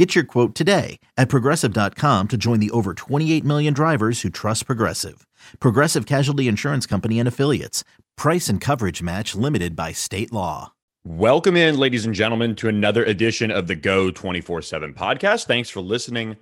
Get your quote today at progressive.com to join the over 28 million drivers who trust Progressive. Progressive Casualty Insurance Company and Affiliates. Price and coverage match limited by state law. Welcome in, ladies and gentlemen, to another edition of the Geaux 24 7 podcast. Thanks for listening.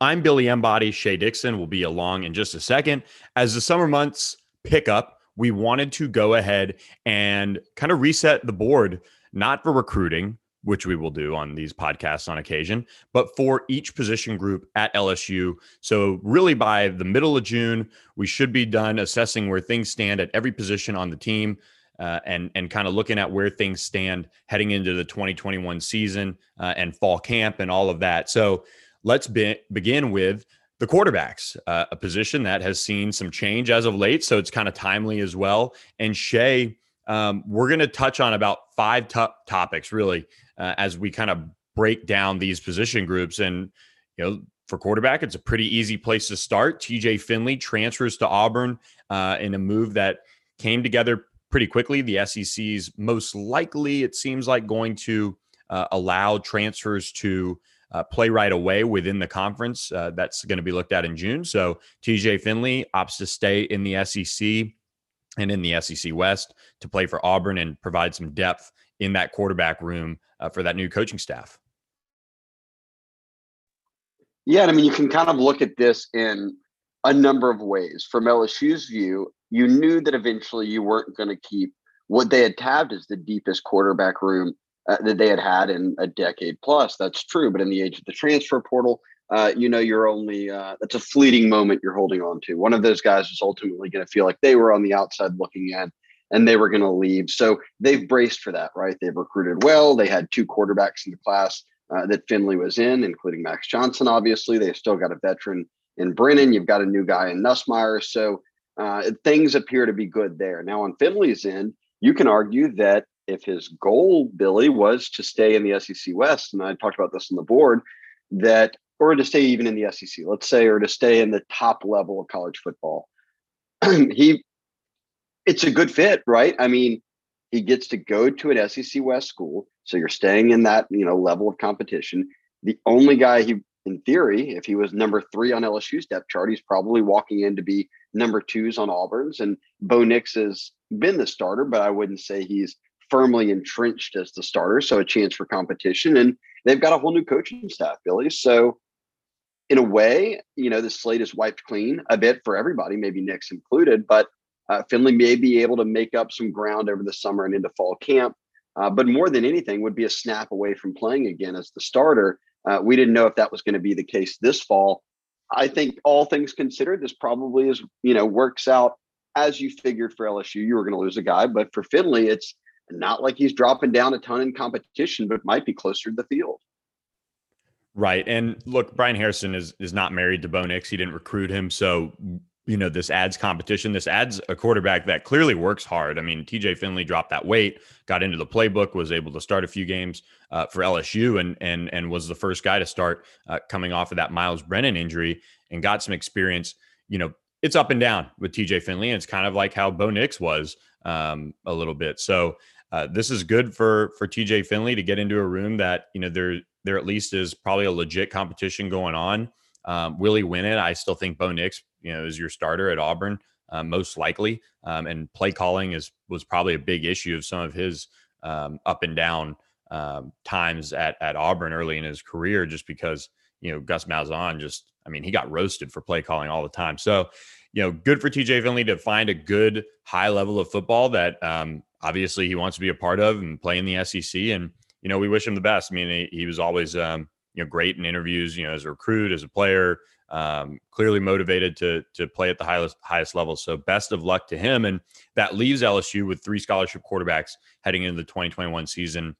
I'm Billy Embody. Shea Dixon will be along in just a second. As the summer months pick up, we wanted to go ahead and kind of reset the board, not for recruiting, which we will do on these podcasts on occasion, but for each position group at LSU. So, really, by the middle of June, we should be done assessing where things stand at every position on the team. Uh, and and kind of looking at where things stand heading into the 2021 season uh, and fall camp and all of that. So let's be, begin with the quarterbacks, uh, a position that has seen some change as of late. So it's kind of timely as well. And Shea, um, we're going to touch on about five top topics really uh, as we kind of break down these position groups. And, you know, for quarterback, it's a pretty easy place to start. TJ Finley transfers to Auburn uh, in a move that came together pretty quickly. The SEC's most likely, it seems like, going to uh, allow transfers to uh, play right away within the conference. Uh, that's going to be looked at in June. So TJ Finley opts to stay in the SEC and in the SEC West to play for Auburn and provide some depth in that quarterback room uh, for that new coaching staff. Yeah, I mean, you can kind of look at this in a number of ways. From LSU's view, you knew that eventually you weren't going to keep what they had tabbed as the deepest quarterback room uh, that they had had in a decade plus. That's true, but in the age of the transfer portal, uh, you know, you're only uh, that's a fleeting moment you're holding on to. One of those guys is ultimately going to feel like they were on the outside looking in, and they were going to leave. So they've braced for that, right? They've recruited well. They had two quarterbacks in the class uh, that Finley was in, including Max Johnson. Obviously, they've still got a veteran in Brennan. You've got a new guy in Nussmeier. So uh, things appear to be good there. Now on Finley's end, you can argue that if his goal, Billy, was to stay in the SEC West, and I talked about this on the board, that or to stay even in the SEC, let's say, or to stay in the top level of college football, he it's a good fit, right? I mean, he gets to go to an SEC West school, so you're staying in that you know level of competition. The only guy he, in theory, if he was number three on LSU's depth chart, he's probably walking in to be number twos on Auburn's. And Bo Nix has been the starter, but I wouldn't say he's firmly entrenched as the starter. So a chance for competition, and they've got a whole new coaching staff, Billy. So in a way, you know, the slate is wiped clean a bit for everybody, maybe Nix included, but uh, Finley may be able to make up some ground over the summer and into fall camp. Uh, but more than anything, would be a snap away from playing again as the starter. Uh, we didn't know if that was going to be the case this fall. I think all things considered, this probably is you know works out as you figured for LSU. You were going to lose a guy, but for Finley, it's not like he's dropping down a ton in competition, but might be closer to the field. Right. And look, Bryan Harsin is is not married to Bo Nix. He didn't recruit him. So, you know, this adds competition. This adds a quarterback that clearly works hard. I mean, TJ Finley dropped that weight, got into the playbook, was able to start a few games uh, for LSU and and and was the first guy to start uh, coming off of that Myles Brennan injury and got some experience. You know, it's up and down with TJ Finley. And it's kind of like how Bo Nix was um, a little bit. So uh, this is good for for TJ Finley to get into a room that, you know, there there at least is probably a legit competition going on. Um, will he win it? I still think Bo Nix, you know, is your starter at Auburn, uh, most likely. Um, and play calling is was probably a big issue of some of his um, up and down um, times at at Auburn early in his career, just because you know Gus Malzahn just, I mean, he got roasted for play calling all the time. So, you know, good for TJ Finley to find a good high level of football that um, obviously he wants to be a part of and play in the SEC and you know, we wish him the best. I mean, he, he was always, um, you know, great in interviews, you know, as a recruit, as a player, um, clearly motivated to to play at the highest highest level. So best of luck to him. And that leaves LSU with three scholarship quarterbacks heading into the 2021 season.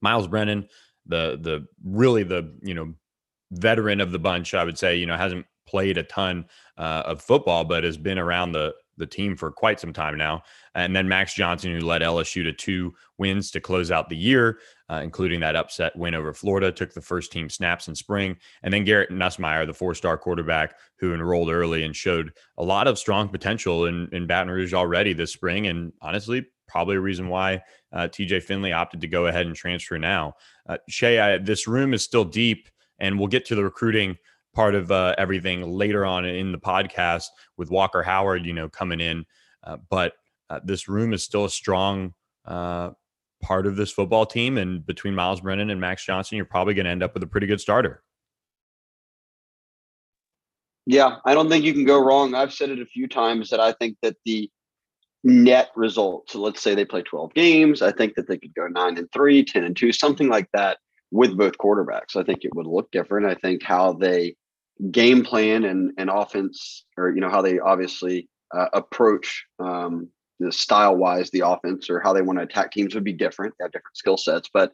Myles Brennan, the the really the you know veteran of the bunch, I would say, you know, hasn't played a ton uh, of football, but has been around the the team for quite some time now. And then Max Johnson, who led LSU to two wins to close out the year, uh, including that upset win over Florida, took the first team snaps in spring. And then Garrett Nussmeier, the four star quarterback who enrolled early and showed a lot of strong potential in, in Baton Rouge already this spring. And honestly, probably a reason why uh, TJ Finley opted to go ahead and transfer now. Uh, Shea, I, this room is still deep, and we'll get to the recruiting part of uh, everything later on in the podcast with Walker Howard, you know, coming in. Uh, but uh, this room is still a strong uh, part of this football team. And between Myles Brennan and Max Johnson, you're probably going to end up with a pretty good starter. Yeah, I don't think you can go wrong. I've said it a few times that I think that the net result, so let's say they play 12 games, I think that they could go 9 and 3, 10 and 2, something like that with both quarterbacks. I think it would look different. I think how they game plan and, and offense, or you know how they obviously uh, approach um, the style wise the offense or how they want to attack teams would be different. They have different skill sets, but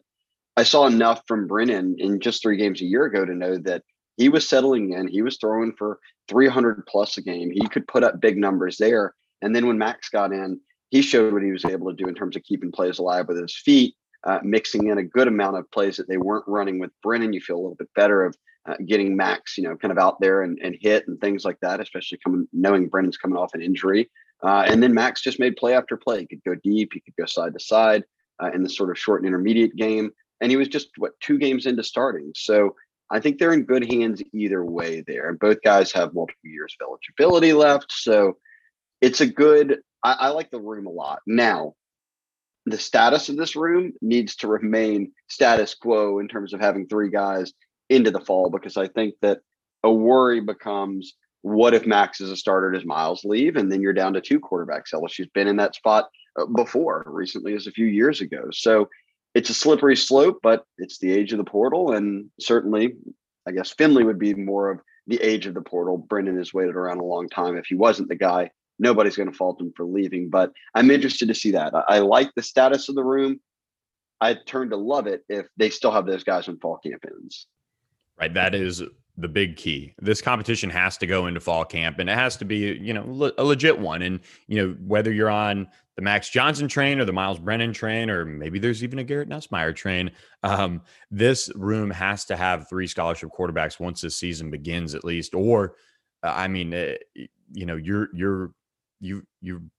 I saw enough from Brennan in just three games a year ago to know that he was settling in. He was throwing for 300 plus a game. He could put up big numbers there. And then when Max got in, he showed what he was able to do in terms of keeping plays alive with his feet, uh, mixing in a good amount of plays that they weren't running with Brennan. You feel a little bit better of uh, getting Max, you know, kind of out there and, and hit and things like that, especially coming knowing Brennan's coming off an injury. Uh, and then Max just made play after play. He could go deep, he could go side to side uh, in the sort of short and intermediate game. And he was just what two games into starting. So I think they're in good hands either way there. And both guys have multiple years of eligibility left. So it's a good, I, I like the room a lot. Now, the status of this room needs to remain status quo in terms of having three guys into the fall because I think that a worry becomes what if Max is a starter? Does Myles leave? And then you're down to two quarterbacks. LSU's been in that spot uh, before, recently as a few years ago. So it's a slippery slope, but it's the age of the portal. And certainly, I guess Finley would be more of the age of the portal. Brendan has waited around a long time. If he wasn't the guy, nobody's going to fault him for leaving. But I'm interested to see that. I, I like the status of the room. I'd turn to love it if they still have those guys when fall camp ends. Right. That is the big key. This competition has to go into fall camp and it has to be, you know, a legit one. And, you know, whether you're on the Max Johnson train or the Myles Brennan train, or maybe there's even a Garrett Nussmeier train, um, this room has to have three scholarship quarterbacks once this season begins, at least. Or, uh, I mean, uh, you know, you're, you're, you, you,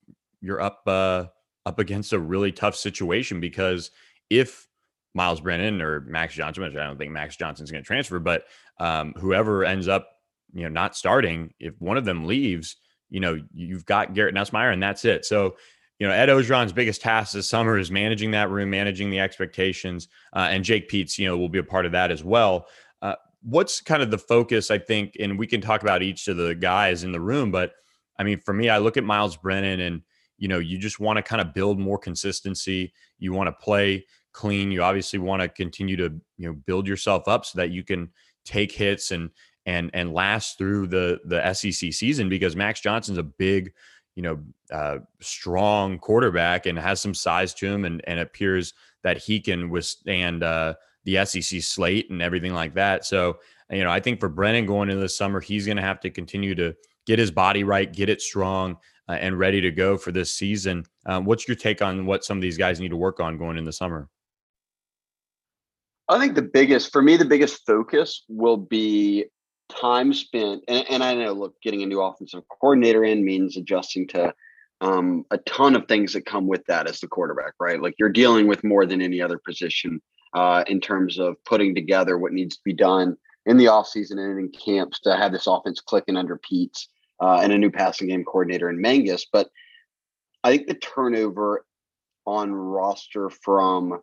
you're up, uh, up against a really tough situation because if Myles Brennan or Max Johnson, which I don't think Max Johnson's going to transfer, but um, whoever ends up, you know, not starting, if one of them leaves, you know, you've got Garrett Nussmeier and that's it. So, you know, Ed Orgeron's biggest task this summer is managing that room, managing the expectations, uh, and Jake Peetz, you know, will be a part of that as well. Uh, what's kind of the focus, I think, and we can talk about each of the guys in the room, but I mean, for me, I look at Myles Brennan and, you know, you just want to kind of build more consistency. You want to play clean. You obviously want to continue to you know build yourself up so that you can take hits and and and last through the the SEC season because Max Johnson's a big, you know, uh, strong quarterback and has some size to him and and appears that he can withstand uh, the SEC slate and everything like that. So you know, I think for Brennan going into the summer, he's going to have to continue to get his body right, get it strong, uh, and ready to go for this season. Um, what's your take on what some of these guys need to work on going in the summer? I think the biggest, for me, the biggest focus will be time spent. And, and I know, look, getting a new offensive coordinator in means adjusting to um, a ton of things that come with that as the quarterback, right? Like you're dealing with more than any other position uh, in terms of putting together what needs to be done in the offseason and in camps to have this offense clicking under Peetz uh, and a new passing game coordinator in Mangas. But I think the turnover on roster from,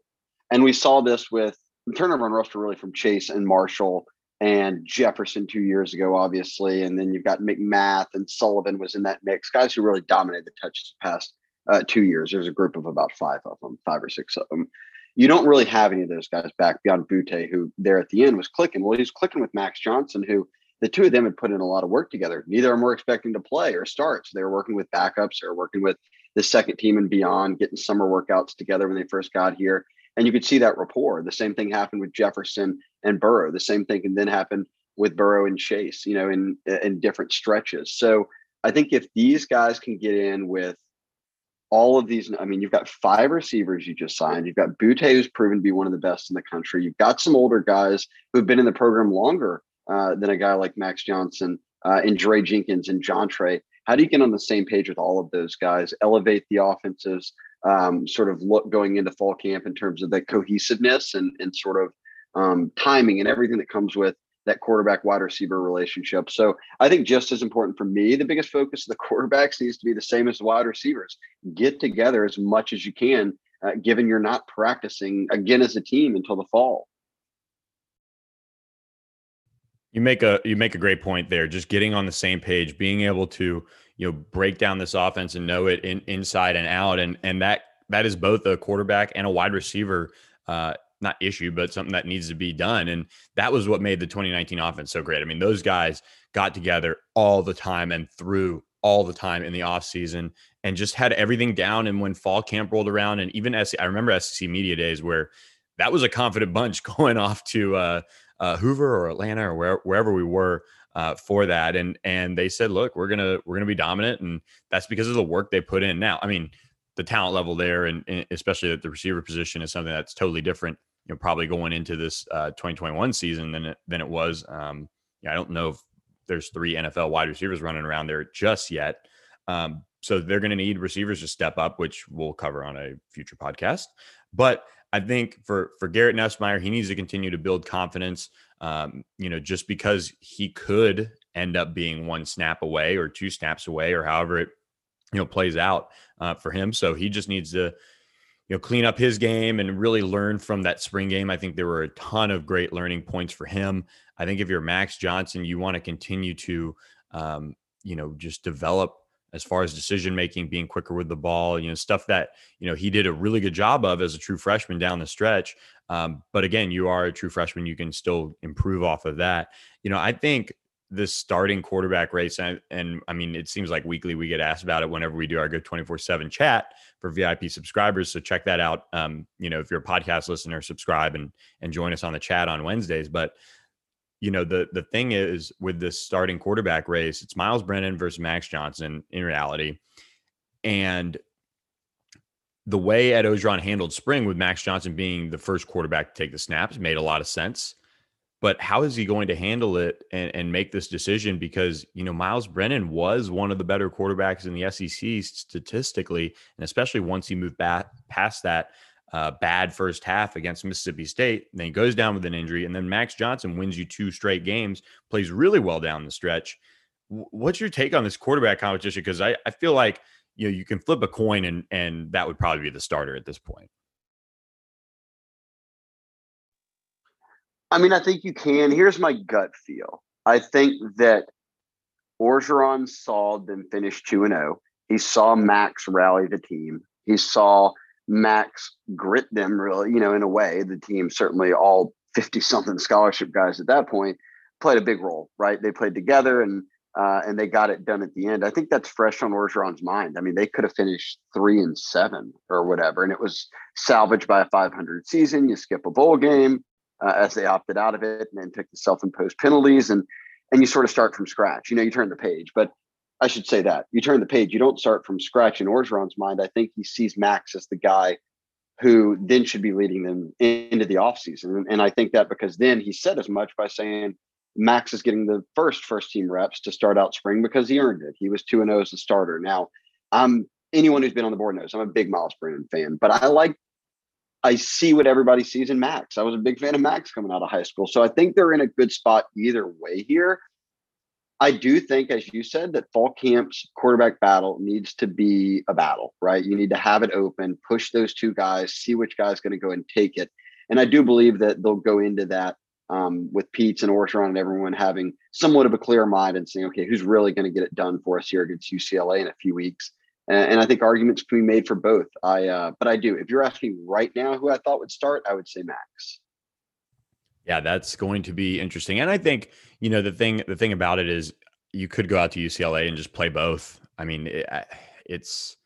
and we saw this with the turnover on roster really from Chase and Marshall and Jefferson two years ago, obviously, and then you've got McMath and Sullivan was in that mix. Guys who really dominated the touches the past uh, two years. There's a group of about five of them, five or six of them. You don't really have any of those guys back beyond Boutte, who there at the end was clicking. Well, he's clicking with Max Johnson, who the two of them had put in a lot of work together. Neither of them were expecting to play or start. So they were working with backups. Were working with the second team and beyond, getting summer workouts together when they first got here. And you could see that rapport. The same thing happened with Jefferson and Burrow. The same thing can then happen with Burrow and Chase, you know, in in different stretches. So I think if these guys can get in with all of these, I mean, you've got five receivers you just signed. You've got Boutte, who's proven to be one of the best in the country. You've got some older guys who've been in the program longer uh, than a guy like Max Johnson uh, and Dre Jenkins and Jontre. How do you get on the same page with all of those guys? Elevate the offenses, um, sort of look going into fall camp in terms of the cohesiveness and and sort of um, timing and everything that comes with that quarterback wide receiver relationship. So I think just as important for me, the biggest focus of the quarterbacks needs to be the same as wide receivers. Get together as much as you can, uh, given you're not practicing again as a team until the fall. You make a you make a great point there. Just getting on the same page, being able to you know break down this offense and know it in, inside and out, and and that that is both a quarterback and a wide receiver uh, not issue, but something that needs to be done. And that was what made the 2019 offense so great. I mean, those guys got together all the time and threw all the time in the offseason and just had everything down. And when fall camp rolled around, and even SC, I remember SEC media days where that was a confident bunch going off to uh, uh, Hoover or Atlanta or where, wherever we were uh, for that. And and they said, look, we're gonna we're gonna be dominant, and that's because of the work they put in. Now, I mean, the talent level there, and, and especially at the receiver position, is something that's totally different you know, probably going into this uh, 2021 season than it, than it was. Um, yeah, I don't know if there's three NFL wide receivers running around there just yet. Um, so they're going to need receivers to step up, which we'll cover on a future podcast. But I think for for Garrett Nussmeier, he needs to continue to build confidence. Um, you know, just because he could end up being one snap away or two snaps away, or however it you know plays out uh, for him. So he just needs to you know, clean up his game and really learn from that spring game. I think there were a ton of great learning points for him. I think if you're Max Johnson, you want to continue to, um, you know, just develop as far as decision making, being quicker with the ball, you know, stuff that, you know, he did a really good job of as a true freshman down the stretch. Um, but again, you are a true freshman. You can still improve off of that. You know, I think this starting quarterback race and, and, i mean it seems like weekly we get asked about it whenever we do our good 24-7 chat for vip subscribers so check that out um, you know if you're a podcast listener subscribe and and join us on the chat on wednesdays but you know the the thing is with this starting quarterback race it's Myles brennan versus max johnson in reality and the way ed orgeron handled spring with max johnson being the first quarterback to take the snaps made a lot of sense but how is he going to handle it and, and make this decision? Because, you know, Myles Brennan was one of the better quarterbacks in the SEC statistically, and especially once he moved back past that uh, bad first half against Mississippi State. Then he goes down with an injury, and then Max Johnson wins you two straight games, plays really well down the stretch. What's your take on this quarterback competition? Because I, I feel like you know you can flip a coin and and that would probably be the starter at this point. I mean, I think you can. Here's my gut feel. I think that Orgeron saw them finish 2 and 0. He saw Max rally the team. He saw Max grit them really, you know, in a way. The team certainly all 50 something scholarship guys at that point played a big role, right? They played together and uh, and they got it done at the end. I think that's fresh on Orgeron's mind. I mean, they could have finished three and seven or whatever, and it was salvaged by a 500 season. You skip a bowl game, uh, as they opted out of it and then took the self-imposed penalties and and you sort of start from scratch. You know, you turn the page, but I should say that you turn the page. You don't start from scratch in Orgeron's mind. I think he sees Max as the guy who then should be leading them into the offseason. And, and I think that because then he said as much by saying Max is getting the first first team reps to start out spring because he earned it. He was 2 and 0 as a starter. Now, I'm anyone who's been on the board knows I'm a big Myles Brennan fan, but I like I see what everybody sees in Max. I was a big fan of Max coming out of high school. So I think they're in a good spot either way here. I do think, as you said, that fall camp's quarterback battle needs to be a battle, right? You need to have it open, push those two guys, see which guy's going to go and take it. And I do believe that they'll go into that um, with Peetz and Orgeron and everyone having somewhat of a clear mind and saying, okay, who's really going to get it done for us here against UCLA in a few weeks? and, I think arguments can be made for both. I uh, but I do. If you're asking right now who I thought would start, I would say Max. Yeah, that's going to be interesting. And I think you know the thing the thing about it is you could go out to UCLA and just play both. I mean, it, it's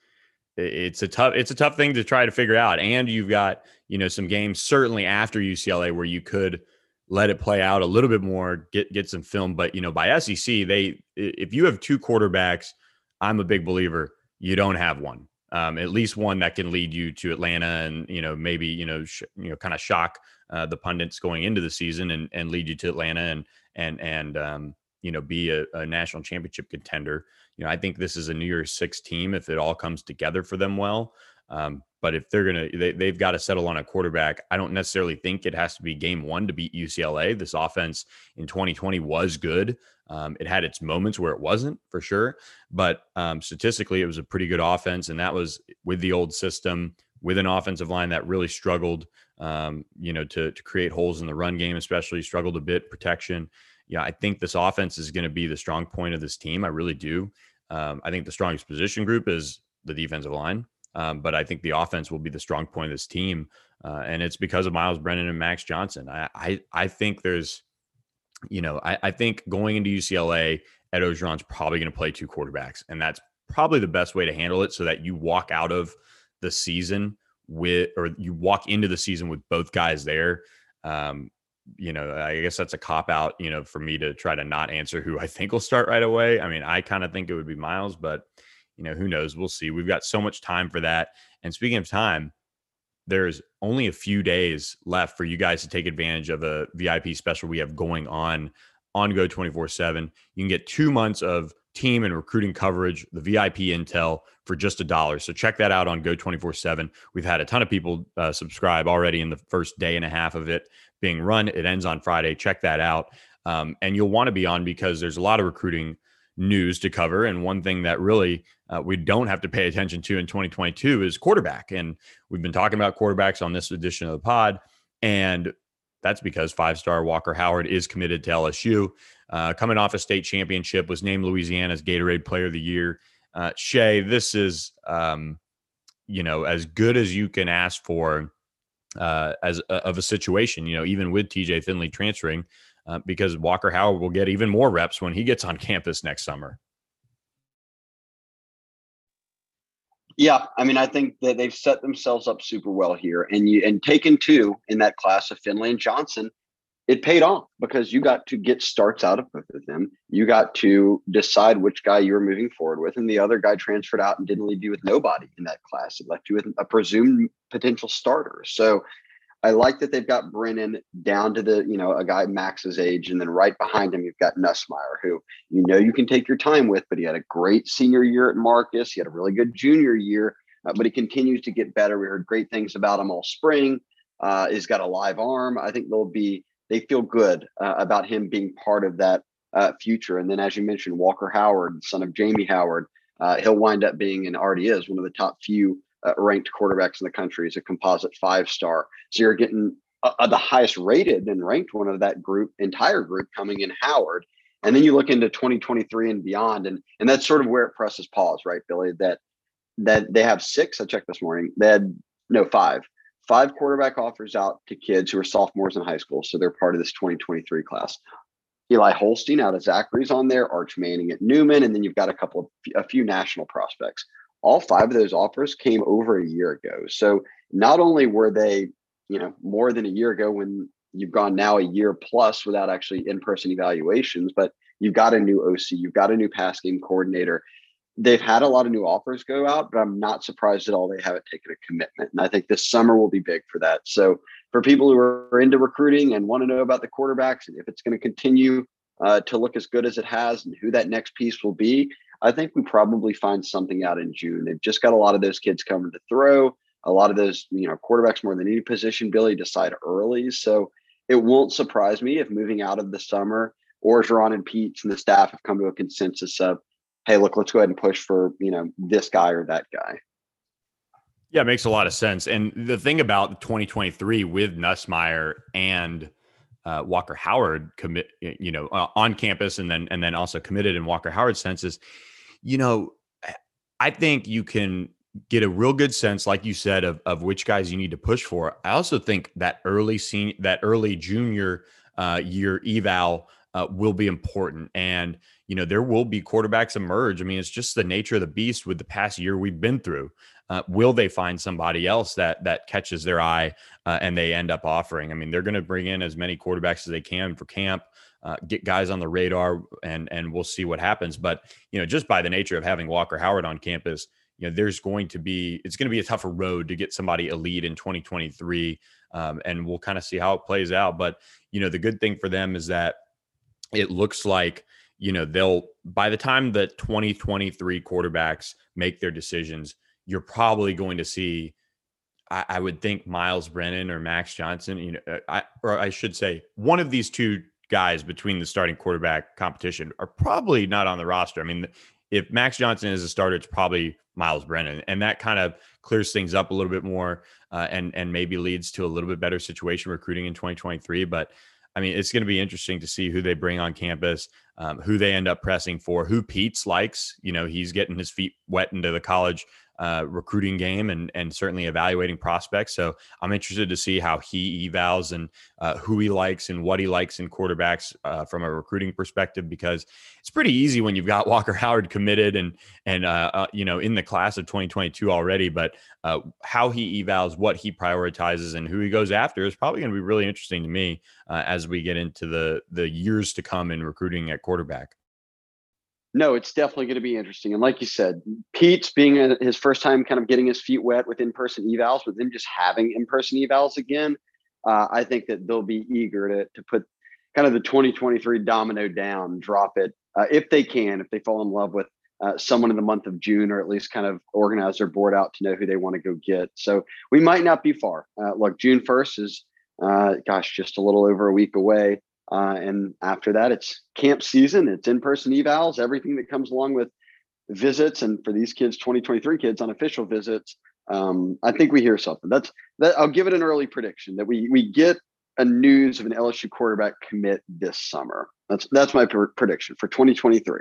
it's a tough it's a tough thing to try to figure out. And you've got you know some games certainly after UCLA where you could let it play out a little bit more, get get some film. But you know by SEC they if you have two quarterbacks I'm a big believer you don't have one. Um, at least one that can lead you to Atlanta and you know maybe you know sh- you know kind of shock uh, the pundits going into the season and and lead you to Atlanta and and and um, you know be a, a, national championship contender. You know I think this is a New Year's Six team if it all comes together for them well. Um, but if they're gonna they, they've got to settle on a quarterback, I don't necessarily think it has to be game one to beat UCLA. This offense in 2020 was good. Um, it had its moments where it wasn't for sure, but um, statistically, it was a pretty good offense, and that was with the old system, with an offensive line that really struggled, um, you know, to to create holes in the run game, especially struggled a bit protection. Yeah, I think this offense is going to be the strong point of this team. I really do. Um, I think the strongest position group is the defensive line, um, but I think the offense will be the strong point of this team, uh, and it's because of Myles Brennan and Max Johnson. I I, I think there's you know, I, I think going into UCLA, Ed Orgeron's probably going to play two quarterbacks, and that's probably the best way to handle it so that you walk out of the season with, or you walk into the season with both guys there. Um, you know, I guess that's a cop out, you know, for me to try to not answer who I think will start right away. I mean, I kind of think it would be Myles, but you know, who knows? We'll see. We've got so much time for that. And speaking of time, there's only a few days left for you guys to take advantage of a VIP special we have going on on Geaux 24 7. You can get two months of team and recruiting coverage, the VIP intel for just a dollar. So check that out on Geaux 24 7. We've had a ton of people uh, subscribe already in the first day and a half of it being run. It ends on Friday. Check that out. Um, and you'll want to be on because there's a lot of recruiting news to cover. And one thing that really uh, we don't have to pay attention to in 2022 is quarterback. And we've been talking about quarterbacks on this edition of the pod. And that's because five star Walker Howard is committed to LSU. Uh, coming off a state championship, was named Louisiana's Gatorade Player of the Year. Uh, Shea, this is, um, you know, as good as you can ask for uh, as uh, of a situation. You know, even with TJ Finley transferring, uh, because Walker Howard will get even more reps when he gets on campus next summer. Yeah, I mean, I think that they've set themselves up super well here, and you and taken two in that class of Finley and Johnson, it paid off because you got to get starts out of both of them. You got to decide which guy you were moving forward with, and the other guy transferred out and didn't leave you with nobody in that class. It left you with a presumed potential starter. So I like that they've got Brennan down to the, you know, a guy Max's age, and then right behind him you've got Nussmeier, who you know you can take your time with, but he had a great senior year at Marcus. He had a really good junior year, uh, but he continues to get better. We heard great things about him all spring. Uh, he's got a live arm. I think they'll be they feel good uh, about him being part of that uh, future. And then, as you mentioned, Walker Howard, son of Jamie Howard, uh, he'll wind up being and already is one of the top few uh, ranked quarterbacks in the country as a composite five star. So you're getting uh, uh, the highest rated and ranked one of that group, entire group coming in Howard. And then you look into 2023 and beyond, and and that's sort of where it presses pause, right, Billy? That that they have six. I checked this morning. They had no five, five quarterback offers out to kids who are sophomores in high school, so they're part of this 2023 class. Eli Holstein out of Zachary's on there, Arch Manning at Newman, and then you've got a couple of a few national prospects all five of those offers came over a year ago. So not only were they, you know, more than a year ago when you've gone now a year plus without actually in-person evaluations, but you've got a new OC, you've got a new pass game coordinator. They've had a lot of new offers go out, but I'm not surprised at all they haven't taken a commitment. And I think this summer will be big for that. So for people who are into recruiting and want to know about the quarterbacks and if it's going to continue uh, to look as good as it has and who that next piece will be, I think we probably find something out in June. They've just got a lot of those kids coming to throw. A lot of those, you know, quarterbacks more than any position, Billy, decide early. So it won't surprise me if moving out of the summer, Orgeron and Peetz and the staff have come to a consensus of, hey, look, let's go ahead and push for, you know, this guy or that guy. Yeah, it makes a lot of sense. And the thing about 2023 with Nussmeier and uh, Walker Howard commit, you know, uh, on campus and then and then also committed in Walker Howard's senses, you know, I think you can get a real good sense, like you said, of of which guys you need to push for. I also think that early senior, that early junior uh, year eval uh, will be important, and you know there will be quarterbacks emerge. I mean, it's just the nature of the beast with the past year we've been through. Uh, will they find somebody else that that catches their eye uh, and they end up offering? I mean, they're going to bring in as many quarterbacks as they can for camp. uh, get guys on the radar, and and we'll see what happens. But you know, just by the nature of having Walker Howard on campus, you know, there's going to be it's going to be a tougher road to get somebody elite in 2023, um, and we'll kind of see how it plays out. But you know, the good thing for them is that it looks like you know they'll by the time the 2023 quarterbacks make their decisions, you're probably going to see. I, I would think Myles Brennan or Max Johnson, you know, uh, I, or I should say, one of these two guys between the starting quarterback competition are probably not on the roster. I mean, if Max Johnson is a starter, it's probably Myles Brennan, and that kind of clears things up a little bit more, uh, and and maybe leads to a little bit better situation recruiting in 2023. But I mean, it's going to be interesting to see who they bring on campus, um, who they end up pressing for, who Peetz likes. You know, he's getting his feet wet into the college uh, recruiting game and and certainly evaluating prospects. So I'm interested to see how he evals and uh, who he likes and what he likes in quarterbacks uh, from a recruiting perspective because it's pretty easy when you've got Walker Howard committed and and uh, uh, you know in the class of 2022 already. But uh, how he evals, what he prioritizes, and who he goes after is probably going to be really interesting to me as we get into the the years to come in recruiting at quarterback no, it's definitely going to be interesting. And like you said, Peetz being a, his first time kind of getting his feet wet with in person evals, with him just having in person evals again, uh, I think that they'll be eager to, to put kind of the 2023 domino down, drop it uh, if they can, if they fall in love with uh, someone in the month of June, or at least kind of organize their board out to know who they want to go get. So we might not be far. Uh, look, June 1st is, uh, gosh, just a little over a week away. Uh, and after that, it's camp season, it's in person evals, everything that comes along with visits. And for these kids, 2023 kids, unofficial visits, um, I think we hear something. That's that. I'll give it an early prediction that we we get a news of an LSU quarterback commit this summer. That's that's my pr- prediction for 2023.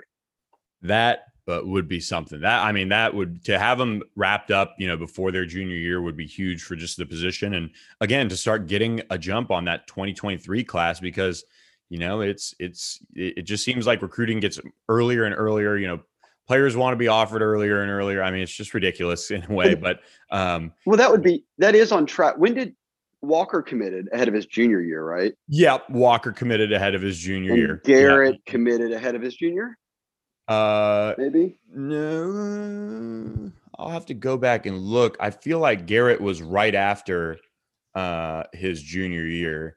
That but would be something that I mean that would to have them wrapped up, you know, before their junior year would be huge for just the position and again to start getting a jump on that 2023 class because you know it's it's it just seems like recruiting gets earlier and earlier, you know, players want to be offered earlier and earlier. I mean, it's just ridiculous in a way, but um well that would be that is on track. When did Walker committed ahead of his junior year, right? Yep, Walker committed ahead of his junior and year. Garrett committed ahead of his junior. Uh, maybe no. I'll have to go back and look. I feel like Garrett was right after uh his junior year.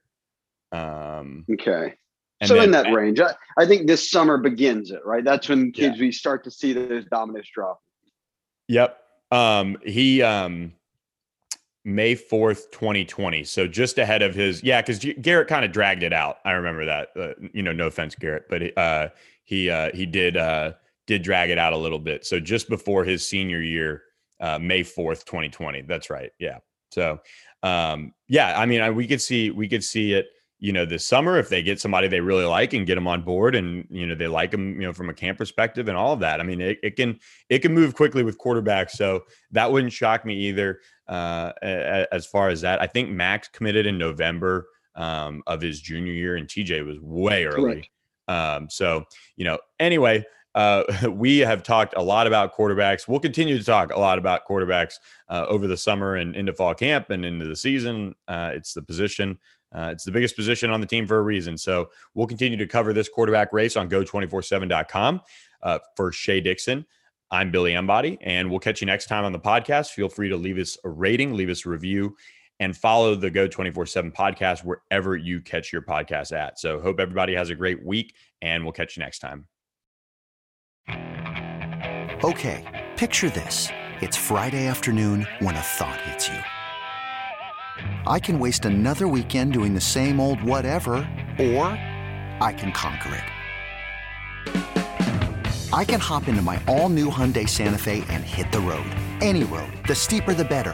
Um, okay. So then, in that range, I, I, think this summer begins it, right? That's when kids yeah. we start to see those dominoes drop. Yep. Um, he um May 4th, 2020. So just ahead of his, yeah, because Garrett kind of dragged it out. I remember that. Uh, you know, no offense, Garrett, but uh, he uh, he did uh, did drag it out a little bit. So just before his senior year, uh, May fourth, twenty twenty. That's right. Yeah. So um, yeah, I mean, I, we could see we could see it. You know, this summer if they get somebody they really like and get them on board, and you know they like them, you know, from a camp perspective and all of that. I mean, it, it can it can move quickly with quarterbacks, so that wouldn't shock me either. Uh, as far as that, I think Max committed in November um, of his junior year, and TJ was way early. Correct. Um, so, you know, anyway, uh, we have talked a lot about quarterbacks. We'll continue to talk a lot about quarterbacks uh, over the summer and into fall camp and into the season. Uh, it's the position. Uh, it's the biggest position on the team for a reason. So we'll continue to cover this quarterback race on geaux247.com. Uh, for Shea Dixon, I'm Billy Embody, and we'll catch you next time on the podcast. Feel free to leave us a rating, leave us a review, and follow the Geaux 24 7 podcast wherever you catch your podcast at. So, hope everybody has a great week, and we'll catch you next time. Okay, picture this. It's Friday afternoon when a thought hits you. I can waste another weekend doing the same old whatever, or I can conquer it. I can hop into my all new Hyundai Santa Fe and hit the road. Any road. The steeper, the better